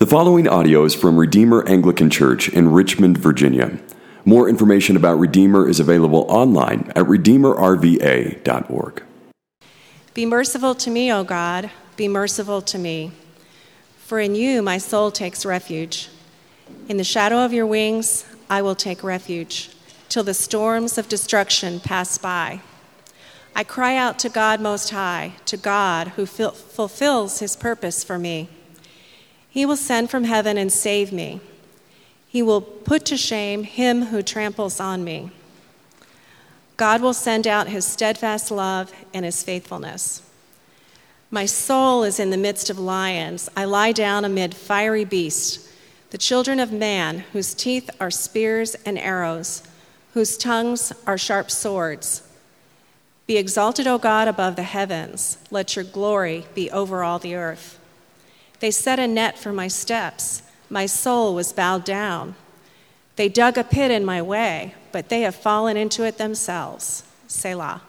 The following audio is from Redeemer Anglican Church in Richmond, Virginia. More information about Redeemer is available online at redeemerrva.org. Be merciful to me, O God, be merciful to me. For in you my soul takes refuge. In the shadow of your wings I will take refuge, till the storms of destruction pass by. I cry out to God Most High, to God who fil- fulfills his purpose for me. He will send from heaven and save me. He will put to shame him who tramples on me. God will send out his steadfast love and his faithfulness. My soul is in the midst of lions. I lie down amid fiery beasts, the children of man, whose teeth are spears and arrows, whose tongues are sharp swords. Be exalted, O God, above the heavens. Let your glory be over all the earth. They set a net for my steps. My soul was bowed down. They dug a pit in my way, but they have fallen into it themselves. Selah.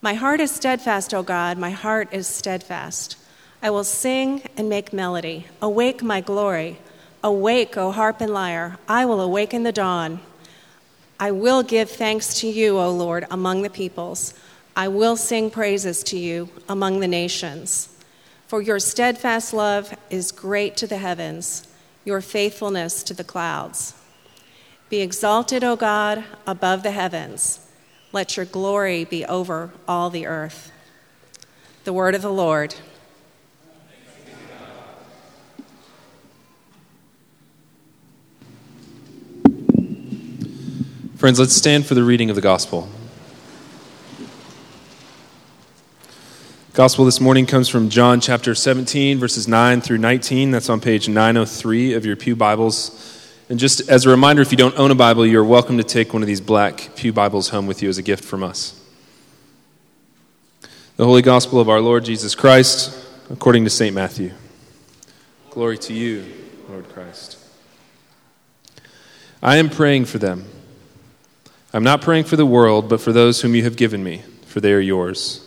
My heart is steadfast, O God, my heart is steadfast. I will sing and make melody. Awake, my glory. Awake, O harp and lyre. I will awaken the dawn. I will give thanks to you, O Lord, among the peoples. I will sing praises to you among the nations. For your steadfast love is great to the heavens, your faithfulness to the clouds. Be exalted, O God, above the heavens. Let your glory be over all the earth. The word of the Lord. Friends, let's stand for the reading of the gospel. Gospel this morning comes from John chapter 17, verses 9 through 19. That's on page 903 of your Pew Bibles. And just as a reminder, if you don't own a Bible, you're welcome to take one of these black Pew Bibles home with you as a gift from us. The Holy Gospel of our Lord Jesus Christ, according to St. Matthew. Glory to you, Lord Christ. I am praying for them. I'm not praying for the world, but for those whom you have given me, for they are yours.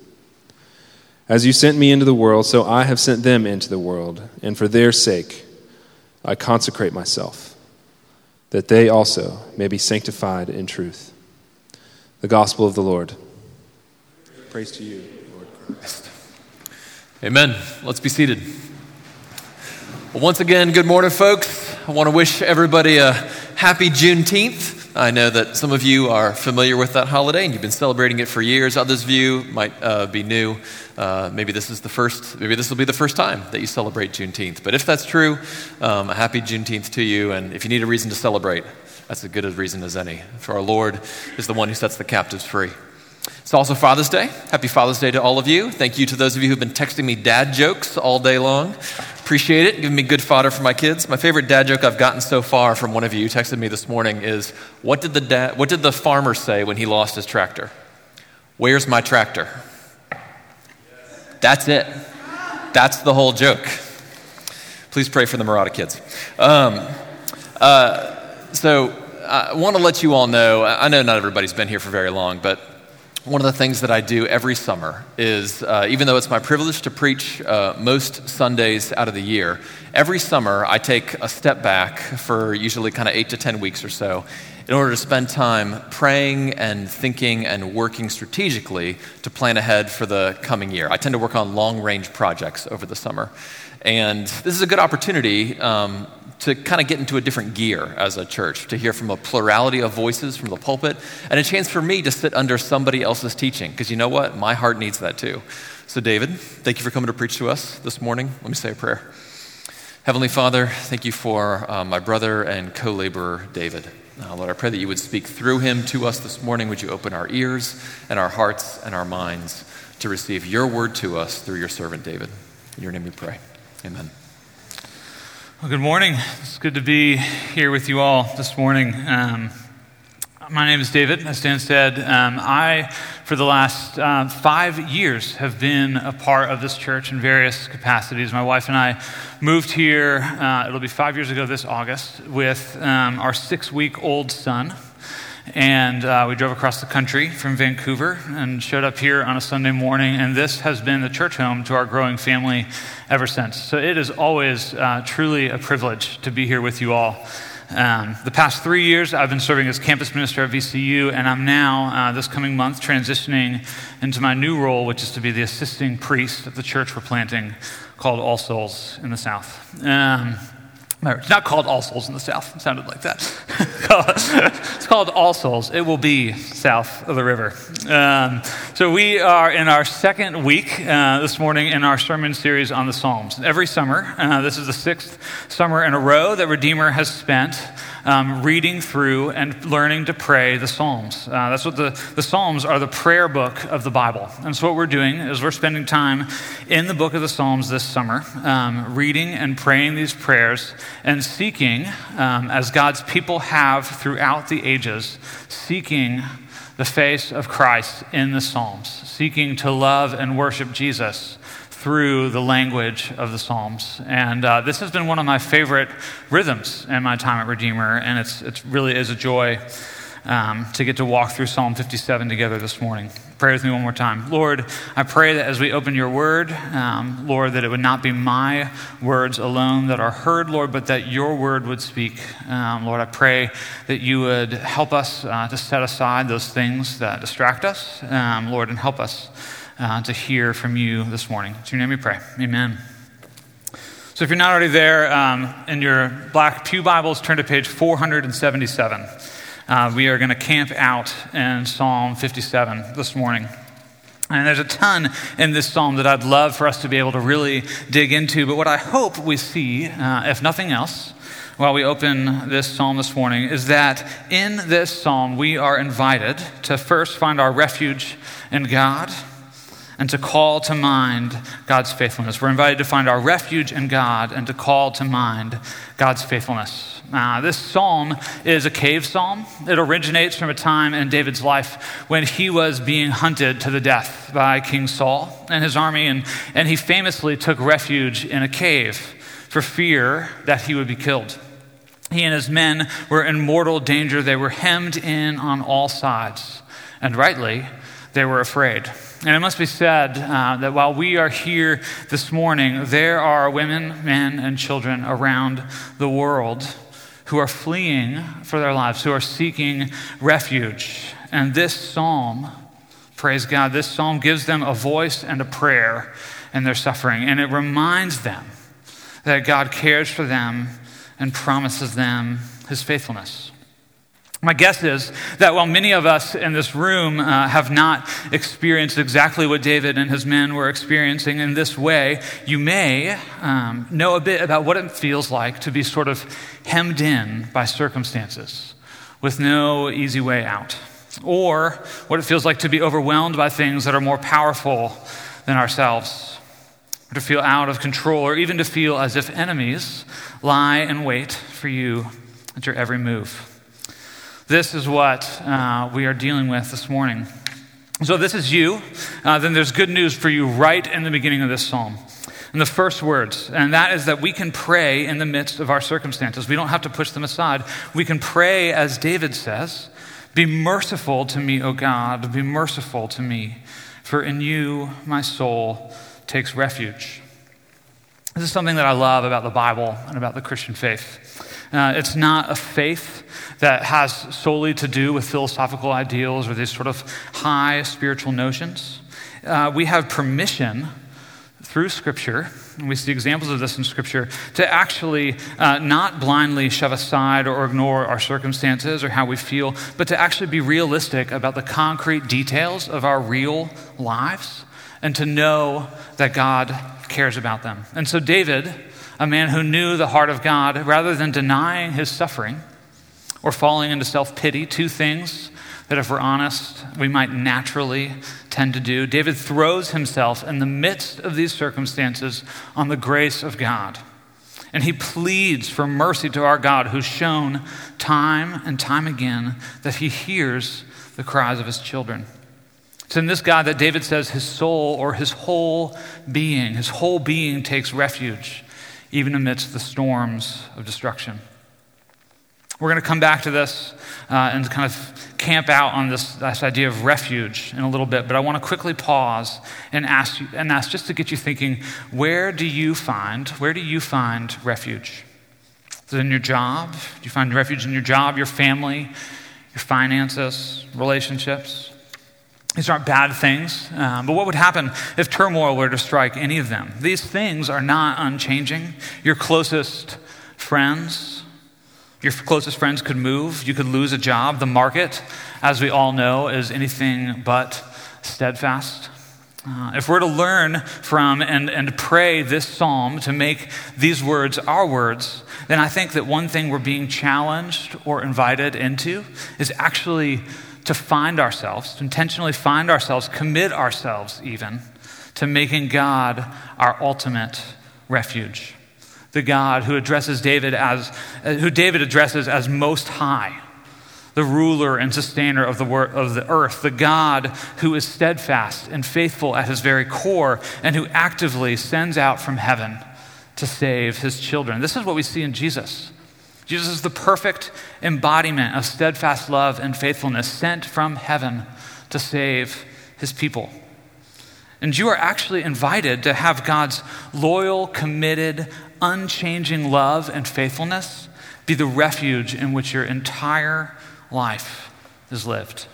As you sent me into the world, so I have sent them into the world, and for their sake I consecrate myself, that they also may be sanctified in truth. The gospel of the Lord. Praise to you, Lord Christ. Amen. Let's be seated. Well, once again, good morning, folks. I want to wish everybody a happy Juneteenth. I know that some of you are familiar with that holiday and you've been celebrating it for years. Others of you might uh, be new. Uh, maybe this is the first, maybe this will be the first time that you celebrate Juneteenth. But if that's true, um, a happy Juneteenth to you. And if you need a reason to celebrate, that's as good a reason as any. For our Lord is the one who sets the captives free. It's also Father's Day. Happy Father's Day to all of you. Thank you to those of you who've been texting me dad jokes all day long. Appreciate it, giving me good fodder for my kids. My favorite dad joke I've gotten so far from one of you texted me this morning is what did the, dad, what did the farmer say when he lost his tractor? Where's my tractor? That's it. That's the whole joke. Please pray for the Murata kids. Um, uh, so I want to let you all know I know not everybody's been here for very long, but one of the things that I do every summer is, uh, even though it's my privilege to preach uh, most Sundays out of the year, every summer I take a step back for usually kind of eight to 10 weeks or so in order to spend time praying and thinking and working strategically to plan ahead for the coming year. I tend to work on long range projects over the summer. And this is a good opportunity um, to kind of get into a different gear as a church, to hear from a plurality of voices from the pulpit, and a chance for me to sit under somebody else's teaching. Because you know what? My heart needs that too. So, David, thank you for coming to preach to us this morning. Let me say a prayer. Heavenly Father, thank you for uh, my brother and co laborer, David. Uh, Lord, I pray that you would speak through him to us this morning. Would you open our ears and our hearts and our minds to receive your word to us through your servant, David? In your name we pray. Amen. Well, good morning. It's good to be here with you all this morning. Um, my name is David, said. Um, I, for the last uh, five years, have been a part of this church in various capacities. My wife and I moved here, uh, it'll be five years ago this August, with um, our six week old son. And uh, we drove across the country from Vancouver and showed up here on a Sunday morning. And this has been the church home to our growing family ever since. So it is always uh, truly a privilege to be here with you all. Um, the past three years, I've been serving as campus minister at VCU, and I'm now, uh, this coming month, transitioning into my new role, which is to be the assisting priest at the church we're planting called All Souls in the South. Um, it's not called All Souls in the South. It sounded like that. it's called All Souls. It will be south of the river. Um, so we are in our second week uh, this morning in our sermon series on the Psalms. Every summer, uh, this is the sixth summer in a row that Redeemer has spent um, reading through and learning to pray the Psalms. Uh, that's what the, the Psalms are the prayer book of the Bible. And so, what we're doing is we're spending time in the book of the Psalms this summer, um, reading and praying these prayers and seeking, um, as God's people have throughout the ages, seeking the face of Christ in the Psalms, seeking to love and worship Jesus through the language of the Psalms. And uh, this has been one of my favorite rhythms in my time at Redeemer, and it's, it really is a joy um, to get to walk through Psalm 57 together this morning. Pray with me one more time. Lord, I pray that as we open your word, um, Lord, that it would not be my words alone that are heard, Lord, but that your word would speak. Um, Lord, I pray that you would help us uh, to set aside those things that distract us, um, Lord, and help us uh, to hear from you this morning. To your name we pray. Amen. So if you're not already there, um, in your black Pew Bibles, turn to page 477. Uh, we are going to camp out in Psalm 57 this morning. And there's a ton in this psalm that I'd love for us to be able to really dig into. But what I hope we see, uh, if nothing else, while we open this psalm this morning, is that in this psalm we are invited to first find our refuge in God and to call to mind God's faithfulness. We're invited to find our refuge in God and to call to mind God's faithfulness. Uh, this psalm is a cave psalm. It originates from a time in David's life when he was being hunted to the death by King Saul and his army, and, and he famously took refuge in a cave for fear that he would be killed. He and his men were in mortal danger. They were hemmed in on all sides, and rightly, they were afraid. And it must be said uh, that while we are here this morning, there are women, men, and children around the world who are fleeing for their lives, who are seeking refuge. And this psalm, praise God, this psalm gives them a voice and a prayer in their suffering. And it reminds them that God cares for them and promises them his faithfulness. My guess is that while many of us in this room uh, have not experienced exactly what David and his men were experiencing in this way, you may um, know a bit about what it feels like to be sort of hemmed in by circumstances with no easy way out, or what it feels like to be overwhelmed by things that are more powerful than ourselves, or to feel out of control, or even to feel as if enemies lie in wait for you at your every move. This is what uh, we are dealing with this morning. So, this is you, uh, then there's good news for you right in the beginning of this psalm. In the first words, and that is that we can pray in the midst of our circumstances. We don't have to push them aside. We can pray, as David says, Be merciful to me, O God, be merciful to me, for in you my soul takes refuge. This is something that I love about the Bible and about the Christian faith. Uh, it's not a faith that has solely to do with philosophical ideals or these sort of high spiritual notions. Uh, we have permission through Scripture, and we see examples of this in Scripture, to actually uh, not blindly shove aside or ignore our circumstances or how we feel, but to actually be realistic about the concrete details of our real lives and to know that God cares about them. And so, David, a man who knew the heart of God, rather than denying his suffering or falling into self pity, two things that, if we're honest, we might naturally tend to do. David throws himself in the midst of these circumstances on the grace of God. And he pleads for mercy to our God, who's shown time and time again that he hears the cries of his children. It's in this God that David says his soul or his whole being, his whole being takes refuge, even amidst the storms of destruction. We're going to come back to this uh, and kind of camp out on this, this idea of refuge in a little bit, but I want to quickly pause and ask, you, and ask just to get you thinking where do you find, where do you find refuge? Is it in your job? Do you find refuge in your job, your family, your finances, relationships? These aren't bad things, um, but what would happen if turmoil were to strike any of them? These things are not unchanging. Your closest friends, your closest friends could move. You could lose a job. The market, as we all know, is anything but steadfast. Uh, if we're to learn from and, and pray this psalm to make these words our words, then I think that one thing we're being challenged or invited into is actually to find ourselves, to intentionally find ourselves, commit ourselves even to making God our ultimate refuge. The God who addresses David as, uh, who David addresses as most high, the ruler and sustainer of the, of the earth, the God who is steadfast and faithful at his very core, and who actively sends out from heaven to save his children. This is what we see in Jesus. Jesus is the perfect embodiment of steadfast love and faithfulness sent from heaven to save his people. And you are actually invited to have God's loyal, committed, unchanging love and faithfulness be the refuge in which your entire life is lived.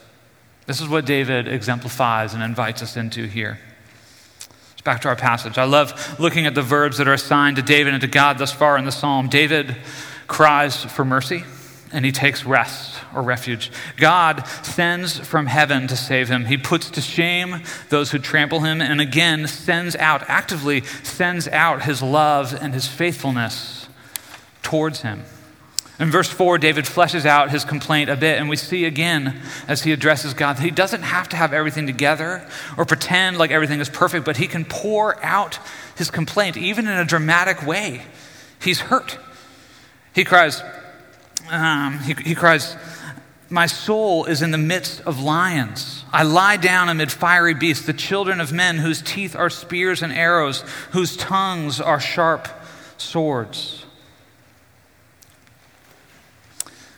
This is what David exemplifies and invites us into here. It's back to our passage. I love looking at the verbs that are assigned to David and to God thus far in the psalm. David cries for mercy and he takes rest or refuge. God sends from heaven to save him. He puts to shame those who trample him and again sends out, actively sends out his love and his faithfulness towards him. In verse 4, David fleshes out his complaint a bit, and we see again as he addresses God that he doesn't have to have everything together or pretend like everything is perfect, but he can pour out his complaint, even in a dramatic way. He's hurt. He cries, um, he, he cries, My soul is in the midst of lions. I lie down amid fiery beasts, the children of men whose teeth are spears and arrows, whose tongues are sharp swords.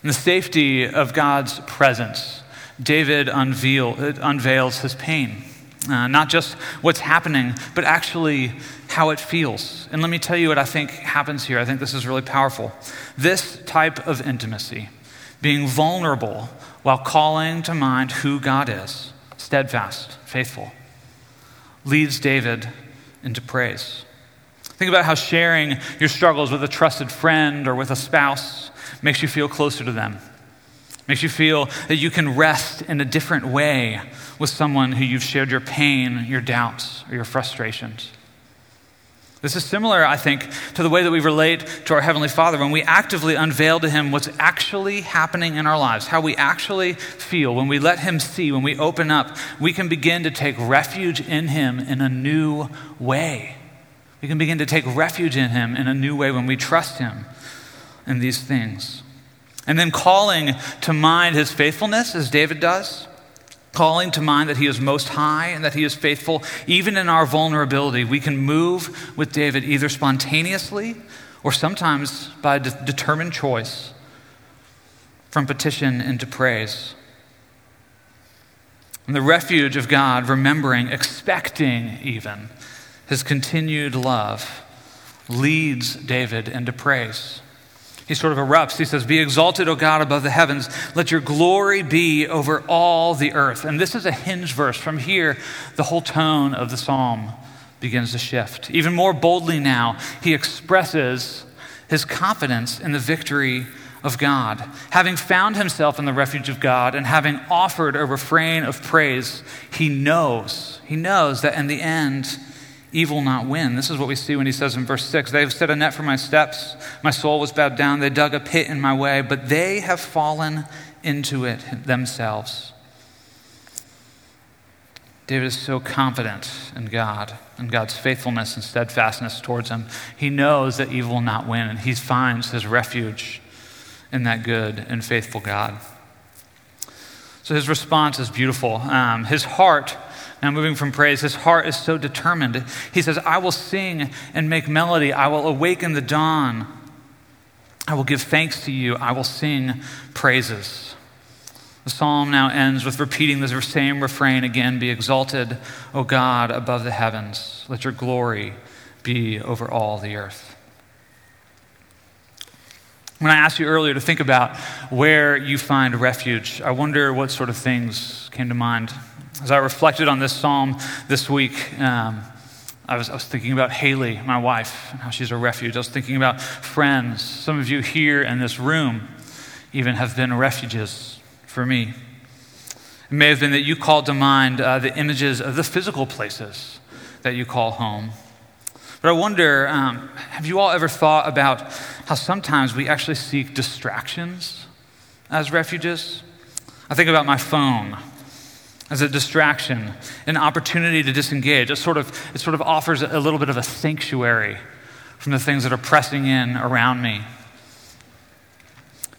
In the safety of God's presence, David unveil, unveils his pain. Uh, not just what's happening, but actually how it feels. And let me tell you what I think happens here. I think this is really powerful. This type of intimacy, being vulnerable while calling to mind who God is, steadfast, faithful, leads David into praise. Think about how sharing your struggles with a trusted friend or with a spouse makes you feel closer to them. Makes you feel that you can rest in a different way with someone who you've shared your pain, your doubts, or your frustrations. This is similar, I think, to the way that we relate to our Heavenly Father when we actively unveil to Him what's actually happening in our lives, how we actually feel. When we let Him see, when we open up, we can begin to take refuge in Him in a new way. We can begin to take refuge in Him in a new way when we trust Him in these things. And then calling to mind His faithfulness, as David does calling to mind that he is most high and that he is faithful, even in our vulnerability, we can move with David either spontaneously or sometimes by de- determined choice from petition into praise. And the refuge of God, remembering, expecting even his continued love, leads David into praise. He sort of erupts. He says, Be exalted, O God, above the heavens. Let your glory be over all the earth. And this is a hinge verse. From here, the whole tone of the psalm begins to shift. Even more boldly now, he expresses his confidence in the victory of God. Having found himself in the refuge of God and having offered a refrain of praise, he knows, he knows that in the end, evil not win. This is what we see when he says in verse 6 They have set a net for my steps, my soul was bowed down, they dug a pit in my way, but they have fallen into it themselves. David is so confident in God and God's faithfulness and steadfastness towards him. He knows that evil will not win, and he finds his refuge in that good and faithful God. So his response is beautiful. Um, his heart, now moving from praise, his heart is so determined. He says, I will sing and make melody. I will awaken the dawn. I will give thanks to you. I will sing praises. The psalm now ends with repeating the same refrain again Be exalted, O God, above the heavens. Let your glory be over all the earth. When I asked you earlier to think about where you find refuge, I wonder what sort of things came to mind. As I reflected on this psalm this week, um, I, was, I was thinking about Haley, my wife, and how she's a refuge. I was thinking about friends. Some of you here in this room even have been refuges for me. It may have been that you called to mind uh, the images of the physical places that you call home. But I wonder um, have you all ever thought about how sometimes we actually seek distractions as refuges? I think about my phone as a distraction, an opportunity to disengage. It sort of, it sort of offers a little bit of a sanctuary from the things that are pressing in around me.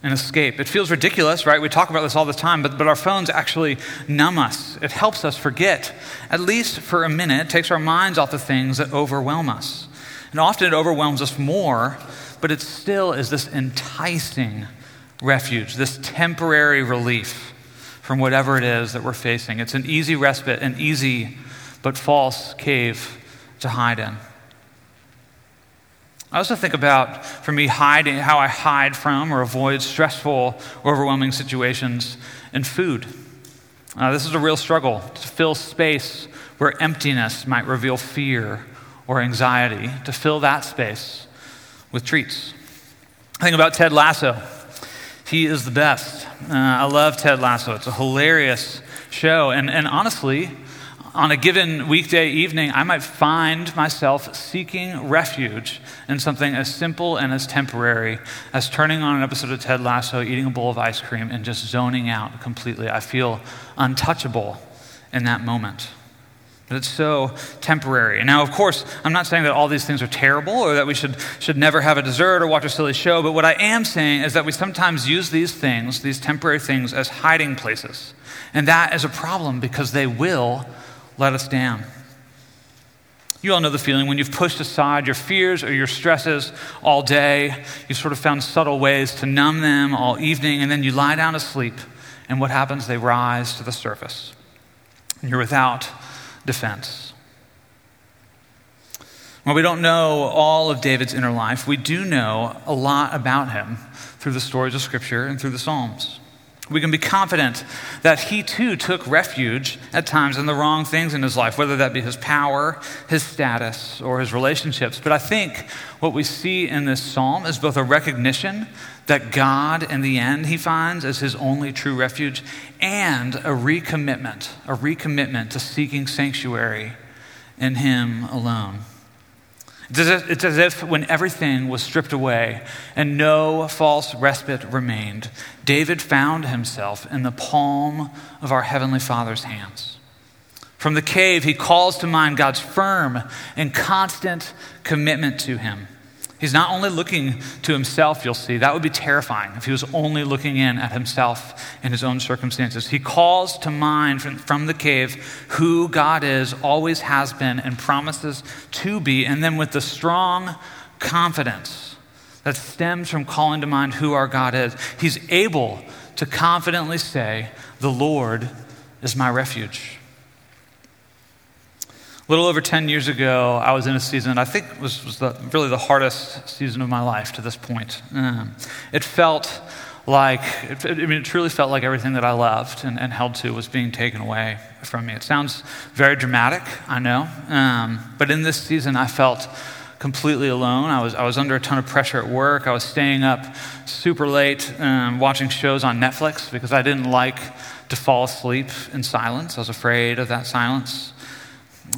An escape. It feels ridiculous, right? We talk about this all the time, but, but our phones actually numb us. It helps us forget, at least for a minute. It takes our minds off the things that overwhelm us. And often it overwhelms us more, but it still is this enticing refuge, this temporary relief from whatever it is that we're facing. It's an easy respite, an easy but false cave to hide in. I also think about, for me, hiding, how I hide from or avoid stressful, overwhelming situations in food. Uh, this is a real struggle to fill space where emptiness might reveal fear or anxiety, to fill that space with treats. I think about Ted Lasso. He is the best. Uh, I love Ted Lasso. It's a hilarious show. And, and honestly, on a given weekday evening, I might find myself seeking refuge in something as simple and as temporary as turning on an episode of Ted Lasso, eating a bowl of ice cream, and just zoning out completely. I feel untouchable in that moment. But it's so temporary. Now, of course, I'm not saying that all these things are terrible or that we should, should never have a dessert or watch a silly show, but what I am saying is that we sometimes use these things, these temporary things, as hiding places. And that is a problem because they will let us down. You all know the feeling when you've pushed aside your fears or your stresses all day, you've sort of found subtle ways to numb them all evening, and then you lie down to sleep, and what happens? They rise to the surface. And you're without defense. Well, we don't know all of David's inner life. We do know a lot about him through the stories of Scripture and through the Psalms. We can be confident that he too took refuge at times in the wrong things in his life, whether that be his power, his status, or his relationships. But I think what we see in this psalm is both a recognition that God, in the end, he finds as his only true refuge, and a recommitment, a recommitment to seeking sanctuary in him alone. It's as if when everything was stripped away and no false respite remained, David found himself in the palm of our Heavenly Father's hands. From the cave, he calls to mind God's firm and constant commitment to him. He's not only looking to himself, you'll see. That would be terrifying if he was only looking in at himself and his own circumstances. He calls to mind from, from, the cave who God is, always has been, and promises to be. And then with the strong confidence that stems from calling to mind who our God is, he's able to confidently say, The Lord is my refuge. A little over 10 years ago, I was in a season I think was, was the, really the hardest season of my life to this point. Um, it felt like, it, I mean, it truly felt like everything that I loved and, and, held to was being taken away from me. It sounds very dramatic, I know. Um, but in this season, I felt completely alone. I was, I was under a ton of pressure at work. I was staying up super late um, watching shows on Netflix because I didn't like to fall asleep in silence. I was afraid of that silence.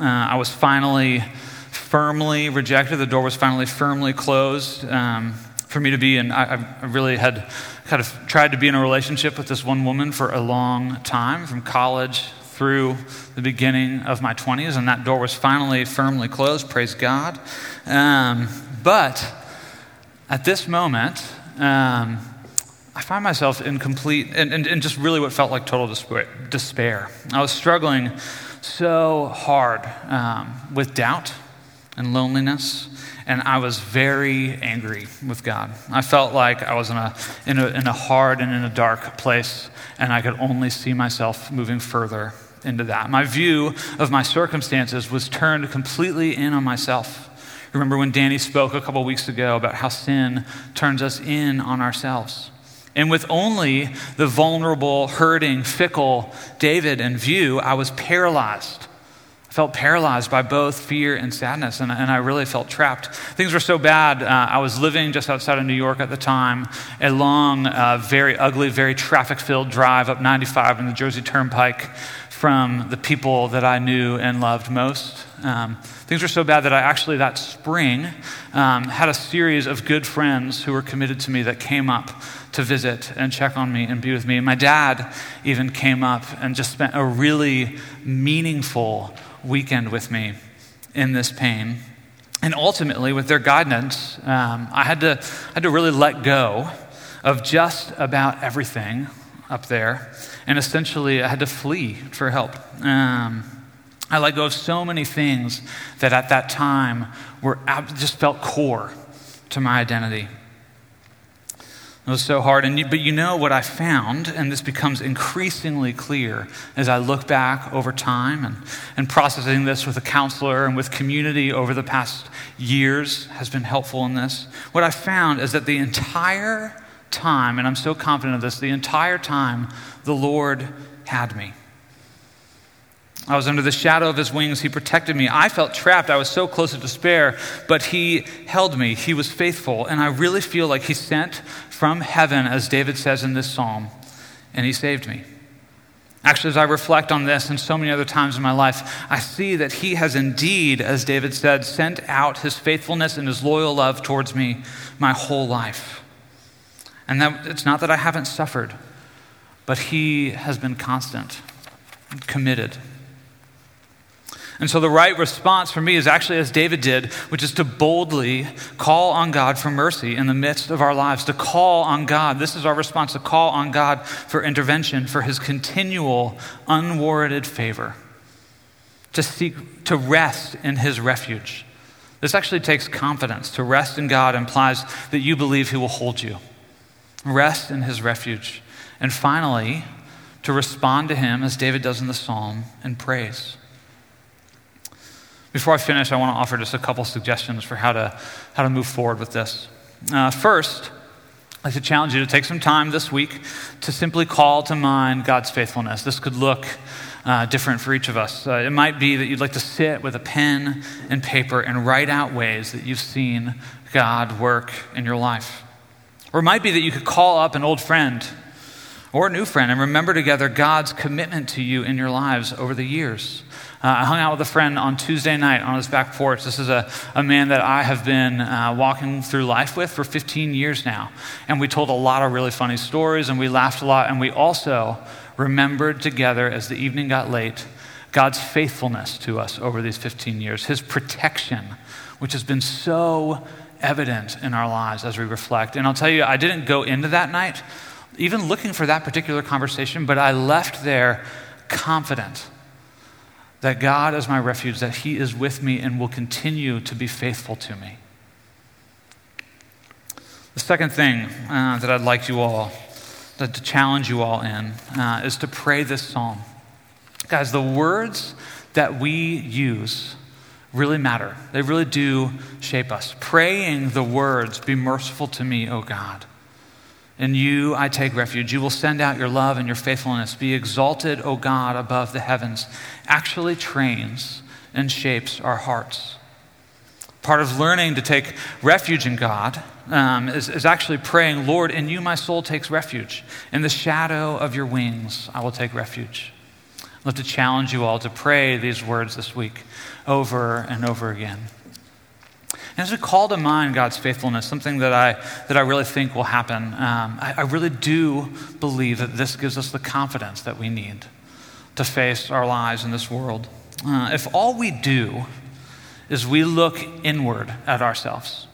Uh, I was finally firmly rejected. The door was finally firmly closed um, for me to be, and I, I really had kind of tried to be in a relationship with this one woman for a long time, from college through the beginning of my 20s, and that door was finally firmly closed, praise God. Um, but at this moment, um, I find myself in complete, and, and, and, just really what felt like total despair. I was struggling so hard um, with doubt and loneliness, and I was very angry with God. I felt like I was in a, in a, in a hard and in a dark place, and I could only see myself moving further into that. My view of my circumstances was turned completely in on myself. Remember when Danny spoke a couple weeks ago about how sin turns us in on ourselves? And with only the vulnerable, hurting, fickle David in view, I was paralyzed. I felt paralyzed by both fear and sadness, and, and I really felt trapped. Things were so bad. Uh, I was living just outside of New York at the time, a long, uh, very ugly, very traffic filled drive up 95 in the Jersey Turnpike from the people that I knew and loved most. Um, things were so bad that I actually, that spring, um, had a series of good friends who were committed to me that came up to visit and check on me and be with me. My dad even came up and just spent a really meaningful weekend with me in this pain. And ultimately, with their guidance, um, I, had to, I had to really let go of just about everything up there. And essentially, I had to flee for help. Um, I let go of so many things that at that time were just felt core to my identity. It was so hard. And but you know what I found, and this becomes increasingly clear as I look back over time and, and processing this with a counselor and with community over the past years has been helpful in this. What I found is that the entire time, and I'm so confident of this, the entire time the Lord had me. I was under the shadow of his wings. He protected me. I felt trapped. I was so close to despair, but he held me. He was faithful. And I really feel like he sent from heaven, as David says in this psalm, and he saved me. Actually, as I reflect on this and so many other times in my life, I see that he has indeed, as David said, sent out his faithfulness and his loyal love towards me my whole life. And that it's not that I haven't suffered, but he has been constant, committed. And so the right response for me is actually as David did, which is to boldly call on God for mercy in the midst of our lives, to call on God. This is our response to call on God for intervention, for his continual, unwarranted favor, to seek, to rest in his refuge. This actually takes confidence. To rest in God implies that you believe he will hold you. Rest in his refuge. And finally, to respond to him as David does in the psalm in praise. Before I finish, I want to offer just a couple suggestions for how to, how to move forward with this. Uh, first, I'd like to challenge you to take some time this week to simply call to mind God's faithfulness. This could look uh, different for each of us. Uh, it might be that you'd like to sit with a pen and paper and write out ways that you've seen God work in your life. Or it might be that you could call up an old friend or a new friend and remember together God's commitment to you in your lives over the years. Uh, I hung out with a friend on Tuesday night on his back porch. This is a, a man that I have been uh, walking through life with for 15 years now. And we told a lot of really funny stories and we laughed a lot. And we also remembered together as the evening got late God's faithfulness to us over these 15 years, his protection, which has been so evident in our lives as we reflect. And I'll tell you, I didn't go into that night even looking for that particular conversation, but I left there confident that God is my refuge, that He is with me and will continue to be faithful to me. The second thing uh, that I'd like you all, that to challenge you all in, uh, is to pray this psalm. Guys, the words that we use really matter. They really do shape us. Praying the words, Be merciful to me, O God. In you I take refuge. You will send out your love and your faithfulness. Be exalted, O God, above the heavens. Actually trains and shapes our hearts. Part of learning to take refuge in God um, is, is actually praying, Lord, in you my soul takes refuge. In the shadow of your wings I will take refuge. I'd love to challenge you all to pray these words this week over and over again. And as we call to mind God's faithfulness, something that I, that I really think will happen, um, I, I really do believe that this gives us the confidence that we need to face our lives in this world. Uh, if all we do is we look inward at ourselves,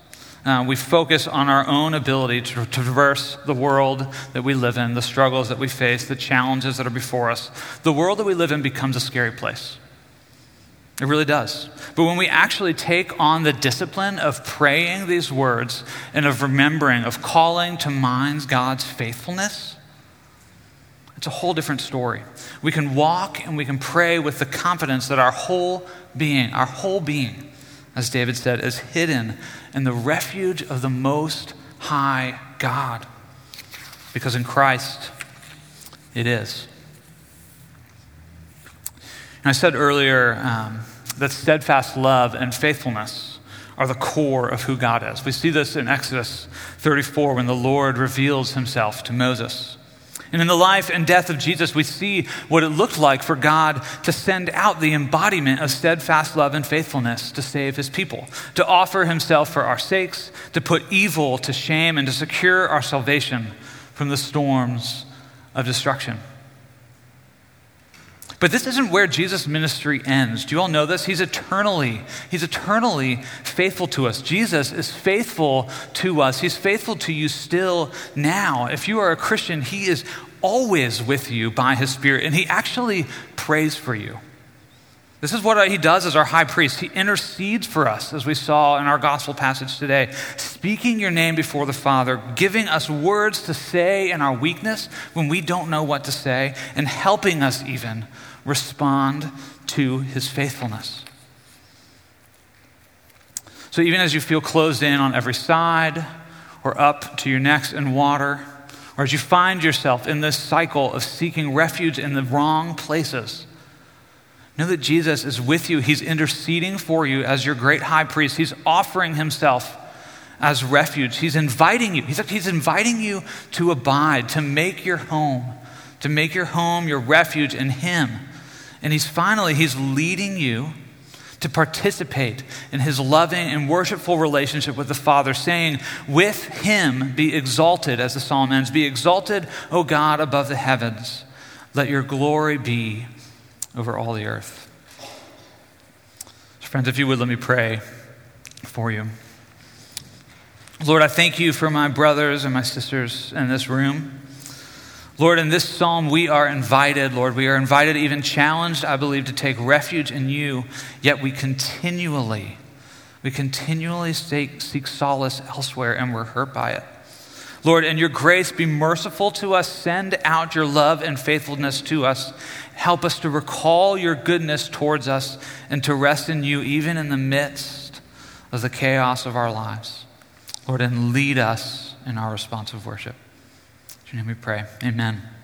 uh, we focus on our own ability to, to traverse the world that we live in, the struggles that we face, the challenges that are before us. The world that we live in becomes a scary place. It really does. But when we actually take on the discipline of praying these words and of remembering, of calling to mind God's faithfulness, it's a whole different story. We can walk and we can pray with the confidence that our whole being, our whole being, as David said, is hidden in the refuge of the Most High God. Because in Christ, it is. And I said earlier um, that steadfast love and faithfulness are the core of who God is. We see this in Exodus 34 when the Lord reveals himself to Moses. And in the life and death of Jesus, we see what it looked like for God to send out the embodiment of steadfast love and faithfulness to save his people, to offer himself for our sakes, to put evil to shame, and to secure our salvation from the storms of destruction. But this isn't where Jesus' ministry ends. Do you all know this? He's eternally, he's eternally faithful to us. Jesus is faithful to us. He's faithful to you still now. If you are a Christian, he is always with you by his Spirit, and he actually prays for you. This is what he does as our high priest. He intercedes for us, as we saw in our gospel passage today, speaking your name before the Father, giving us words to say in our weakness when we don't know what to say, and helping us even respond to his faithfulness. So even as you feel closed in on every side, or up to your necks in water, or as you find yourself in this cycle of seeking refuge in the wrong places, know that Jesus is with you. He's interceding for you as your great high priest. He's offering himself as refuge. He's inviting you. He's, he's inviting you to abide, to make your home, to make your home your refuge in Him. And he's finally, he's leading you to participate in his loving and worshipful relationship with the Father, saying, With him be exalted, as the psalm ends, be exalted, O God, above the heavens. Let your glory be over all the earth. Friends, if you would, let me pray for you. Lord, I thank you for my brothers and my sisters in this room. Lord, in this psalm, we are invited, Lord, we are invited, even challenged, I believe, to take refuge in you, yet we continually, we continually seek, seek solace elsewhere and we're hurt by it. Lord, in your grace, be merciful to us. Send out your love and faithfulness to us. Help us to recall your goodness towards us and to rest in you, even in the midst of the chaos of our lives. Lord, and lead us in our responsive worship. Name we pray. Amen.